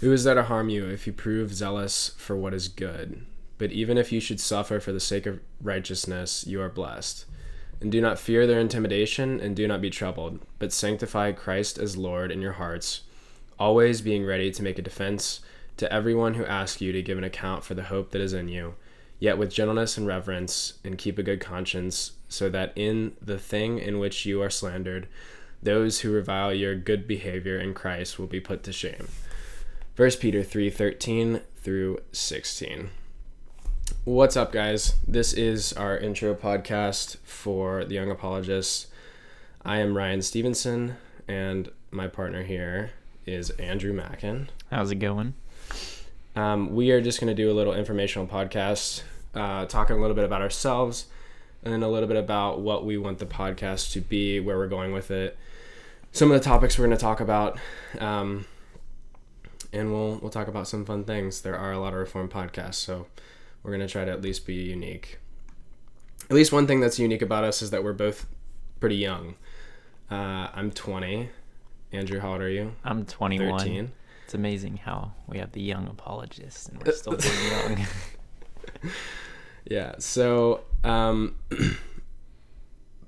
Who is there to harm you if you prove zealous for what is good? But even if you should suffer for the sake of righteousness, you are blessed. And do not fear their intimidation, and do not be troubled, but sanctify Christ as Lord in your hearts, always being ready to make a defense to everyone who asks you to give an account for the hope that is in you, yet with gentleness and reverence, and keep a good conscience, so that in the thing in which you are slandered, those who revile your good behavior in Christ will be put to shame. 1 Peter 3:13 through 16. What's up, guys? This is our intro podcast for the Young Apologists. I am Ryan Stevenson, and my partner here is Andrew Mackin. How's it going? Um, we are just going to do a little informational podcast, uh, talking a little bit about ourselves, and then a little bit about what we want the podcast to be, where we're going with it, some of the topics we're going to talk about, um, and we'll we'll talk about some fun things. There are a lot of reform podcasts, so we're going to try to at least be unique. At least one thing that's unique about us is that we're both pretty young. Uh, I'm 20. Andrew, how old are you? I'm 21. 13. It's amazing how we have the young apologists and we're still being young. Yeah. So um,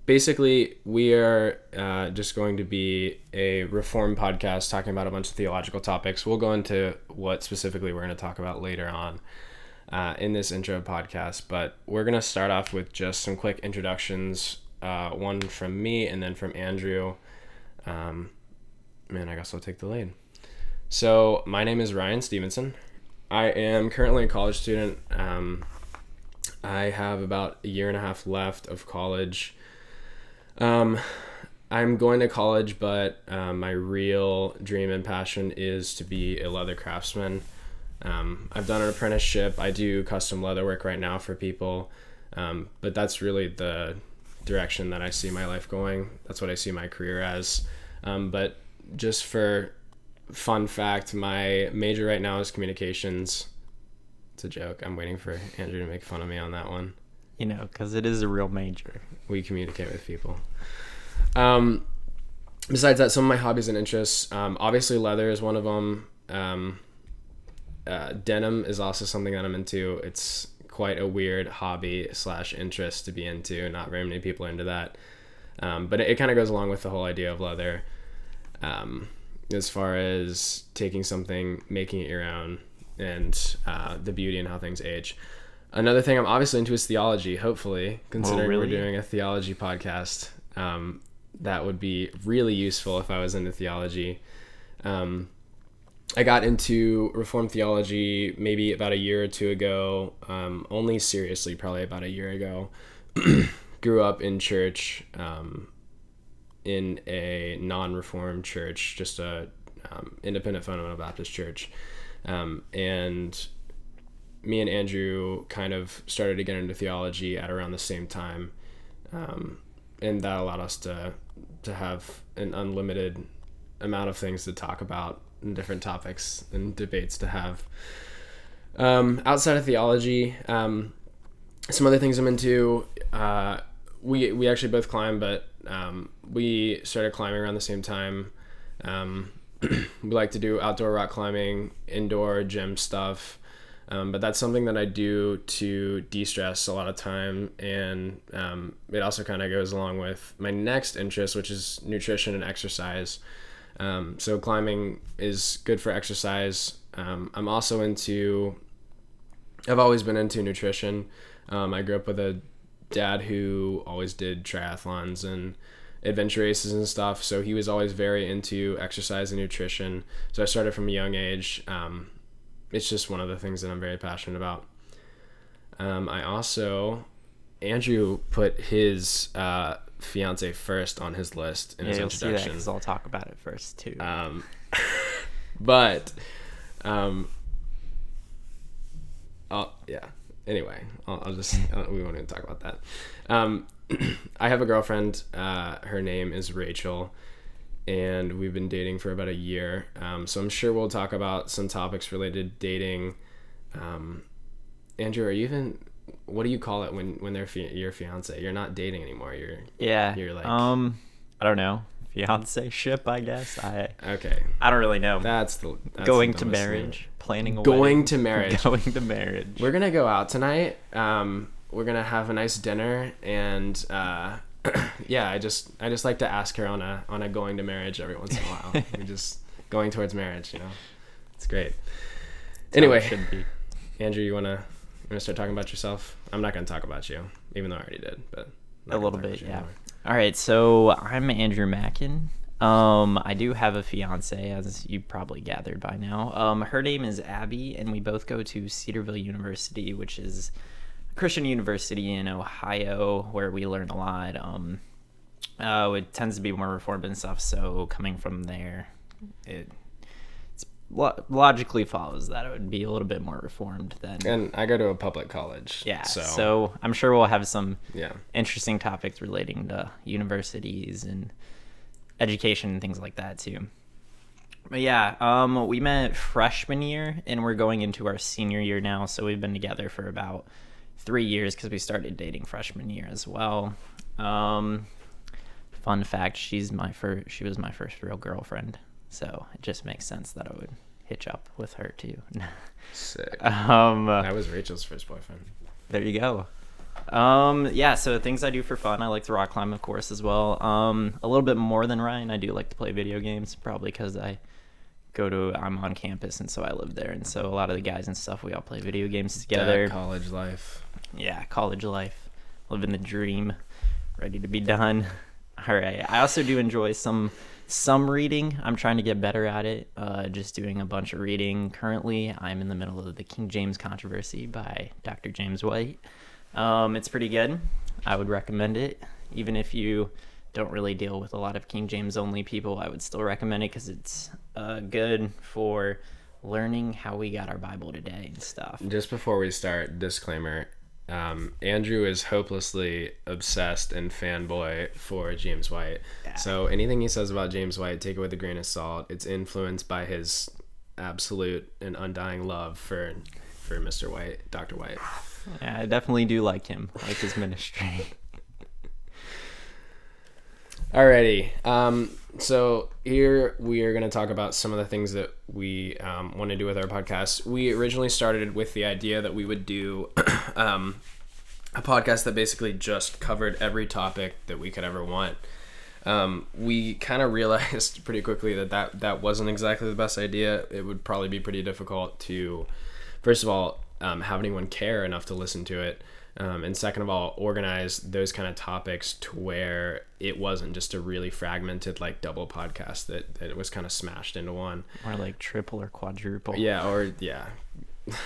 basically, we are uh, just going to be a reform podcast talking about a bunch of theological topics. We'll go into what specifically we're going to talk about later on uh, in this intro podcast, but we're going to start off with just some quick introductions. Uh, one from me and then from Andrew. Um, man, I guess I'll take the lead. So, my name is Ryan Stevenson. I am currently a college student. Um, I have about a year and a half left of college. Um, I'm going to college, but um, my real dream and passion is to be a leather craftsman. Um, I've done an apprenticeship. I do custom leather work right now for people, um, but that's really the direction that I see my life going. That's what I see my career as. Um, but just for fun fact, my major right now is communications. It's a joke. I'm waiting for Andrew to make fun of me on that one. You know, because it is a real major. We communicate with people. Um, besides that, some of my hobbies and interests, um, obviously leather is one of them. Um, uh, denim is also something that I'm into. It's quite a weird hobby slash interest to be into. Not very many people are into that. Um, but it, it kind of goes along with the whole idea of leather. Um, as far as taking something, making it your own, and uh, the beauty and how things age. Another thing I'm obviously into is theology. Hopefully, considering we're doing a theology podcast, um, that would be really useful if I was into theology. Um, I got into Reformed theology maybe about a year or two ago. Um, only seriously, probably about a year ago. Grew up in church, um, in a non-reformed church, just a um, independent fundamental Baptist church, um, and me and Andrew kind of started to get into theology at around the same time, um, and that allowed us to to have an unlimited amount of things to talk about and different topics and debates to have. Um, outside of theology, um, some other things I'm into. Uh, we we actually both climb, but um, we started climbing around the same time. Um, we like to do outdoor rock climbing, indoor gym stuff. Um, but that's something that I do to de-stress a lot of time, and um, it also kind of goes along with my next interest, which is nutrition and exercise. Um, so climbing is good for exercise. Um, I'm also into. I've always been into nutrition. Um, I grew up with a dad who always did triathlons and adventure races and stuff. So he was always very into exercise and nutrition. So I started from a young age. Um, it's just one of the things that I'm very passionate about. Um, I also, Andrew put his uh, fiance first on his list in Yeah, his you'll see that introduction. because I'll talk about it first too. Um, but, um, oh yeah. Anyway, I'll, I'll just uh, we won't even talk about that. Um, I have a girlfriend. Uh, her name is Rachel, and we've been dating for about a year. Um, so I'm sure we'll talk about some topics related to dating. Um, Andrew, are you even? What do you call it when when they're fi- your fiance? You're not dating anymore. You're yeah. you're like- um, I don't know. fiance ship, I guess. I Okay, I don't really know. that's the that's going the to dumbest thing. marriage, planning a Going wedding, to marriage. going to marriage. We're gonna go out tonight. Um, we're gonna have a nice dinner, and uh, yeah, I just I just like to ask her on a on a going to marriage every once in a while. we just going towards marriage, you know. It's great. That's Anyway. Andrew, you wanna you wanna start talking about yourself? I'm not gonna talk about you, even though I already did, but a little bit, yeah. anymore. All right, so I'm Andrew Mackin. Um, I do have a fiance, as you probably gathered by now. Um, her name is Abby, and we both go to Cedarville University, which is Christian university in Ohio, where we learn a lot. Um, uh, it tends to be more reformed and stuff. So coming from there, it it's lo- logically follows that it would be a little bit more reformed than And I go to a public college. yeah. So, so I'm sure we'll have some yeah. interesting topics relating to universities and education and things like that too. But yeah, um, we met freshman year and we're going into our senior year now, so we've been together for about three years because we started dating freshman year as well. Um, fun fact: she's my first. She was my first real girlfriend, so it just makes sense that I would hitch up with her too. Sick. um, I was Rachel's first boyfriend. there you go. Um, yeah, so things I do for fun. I like to rock climb, of course, as well. Um, a little bit more than Ryan. I do like to play video games, probably because I go to I'm on campus and so I live there, and so a lot of the guys and stuff we all play video games together. That college life. Yeah, college life, living the dream, ready to be done. All right. I also do enjoy some some reading. I'm trying to get better at it. Uh, just doing a bunch of reading. Currently, I'm in the middle of the King James Controversy by Dr. James White. Um, it's pretty good. I would recommend it, even if you don't really deal with a lot of King James only people. I would still recommend it because it's uh, good for learning how we got our Bible today and stuff. Just before we start, disclaimer. Um, Andrew is hopelessly obsessed and fanboy for James White. Yeah. So anything he says about James White, take it with a grain of salt. It's influenced by his absolute and undying love for for Mr. White, Dr. White. Yeah, I definitely do like him, like his ministry. Alrighty. Um, so here we are going to talk about some of the things that we um, want to do with our podcast. We originally started with the idea that we would do um, a podcast that basically just covered every topic that we could ever want. Um, we kind of realized pretty quickly that, that that wasn't exactly the best idea. It would probably be pretty difficult to, first of all, um, have anyone care enough to listen to it. Um, and second of all, organize those kind of topics to where it wasn't just a really fragmented, like double podcast that, that it was kind of smashed into one. or like triple or quadruple. Yeah, or yeah.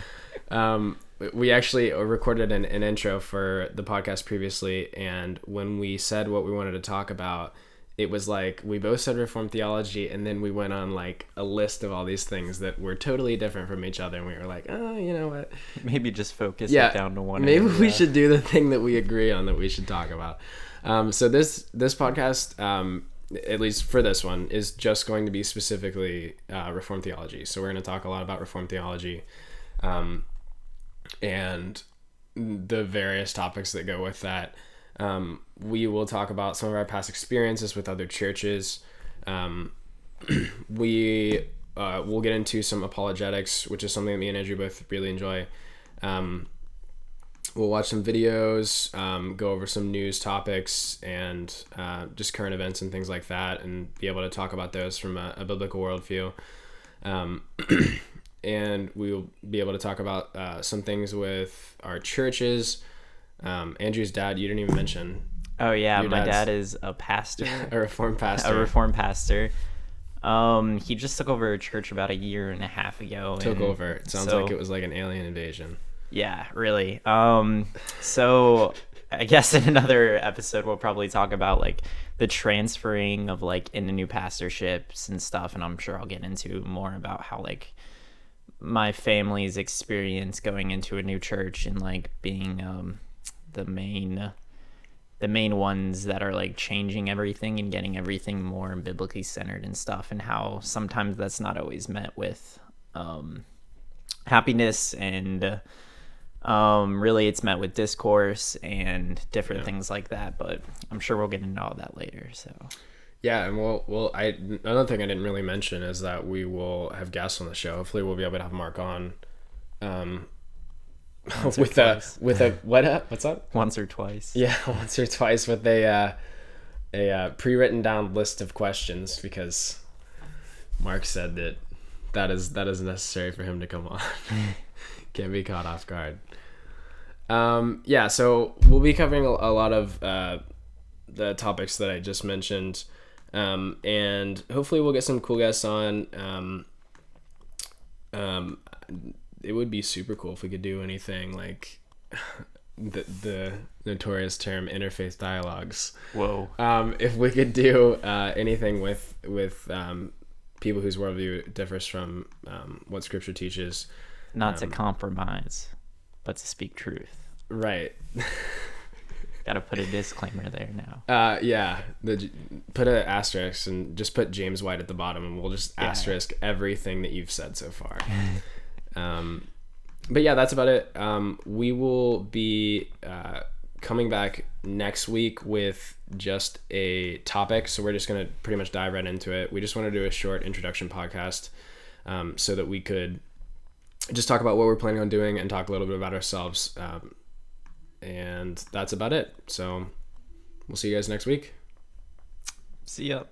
um, we actually recorded an, an intro for the podcast previously, and when we said what we wanted to talk about, it was like we both said reformed theology, and then we went on like a list of all these things that were totally different from each other, and we were like, oh, you know what? Maybe just focus yeah, it down to one. Maybe we should do the thing that we agree on that we should talk about. Um, so this this podcast, um, at least for this one, is just going to be specifically uh, Reformed theology. So we're going to talk a lot about Reformed theology, um, and the various topics that go with that. Um, we will talk about some of our past experiences with other churches. Um, we uh, will get into some apologetics, which is something that me and Andrew both really enjoy. Um, we'll watch some videos, um, go over some news topics, and uh, just current events and things like that, and be able to talk about those from a, a biblical worldview. Um, and we'll be able to talk about uh, some things with our churches. Um, Andrew's dad, you didn't even mention Oh yeah, Your my dad is a pastor, a reformed pastor. a reformed pastor. Um, he just took over a church about a year and a half ago. took over. It sounds so- like it was like an alien invasion. Yeah, really. Um, so I guess in another episode we'll probably talk about like the transferring of like into new pastorships and stuff, and I'm sure I'll get into more about how like my family's experience going into a new church and like being um the main the main ones that are like changing everything and getting everything more biblically centered and stuff and how sometimes that's not always met with um happiness and um really it's met with discourse and different Yeah. things like that but i'm sure we'll get into all that later so Yeah, and we'll we'll I another thing I didn't really mention is that we will have guests on the show. Hopefully, we'll be able to have Mark on. Um, With a with a what up? What's up? Once or twice. Yeah, once or twice with a uh, a uh, pre-written down list of questions because Mark said that that is that is necessary for him to come on. Can't be caught off guard. Um, yeah, so we'll be covering a, a lot of uh, the topics that I just mentioned, um, and hopefully we'll get some cool guests on. Um, um, it would be super cool if we could do anything like the the notorious term interfaith dialogues. Whoa. Um, if we could do uh, anything with with um, people whose worldview differs from um, what Scripture teaches, Not to compromise, but to speak truth. right? Got to put a disclaimer there now. Uh, yeah, the put an asterisk and just put James White at the bottom, and we'll just Yeah. asterisk everything that you've said so far. um, but yeah, that's about it. Um, we will be uh, coming back next week with just a topic, so we're just gonna pretty much dive right into it. We just want to do a short introduction podcast, um, so that we could just talk about what we're planning on doing and talk a little bit about ourselves. Um, and that's about it. So we'll see you guys next week. See ya.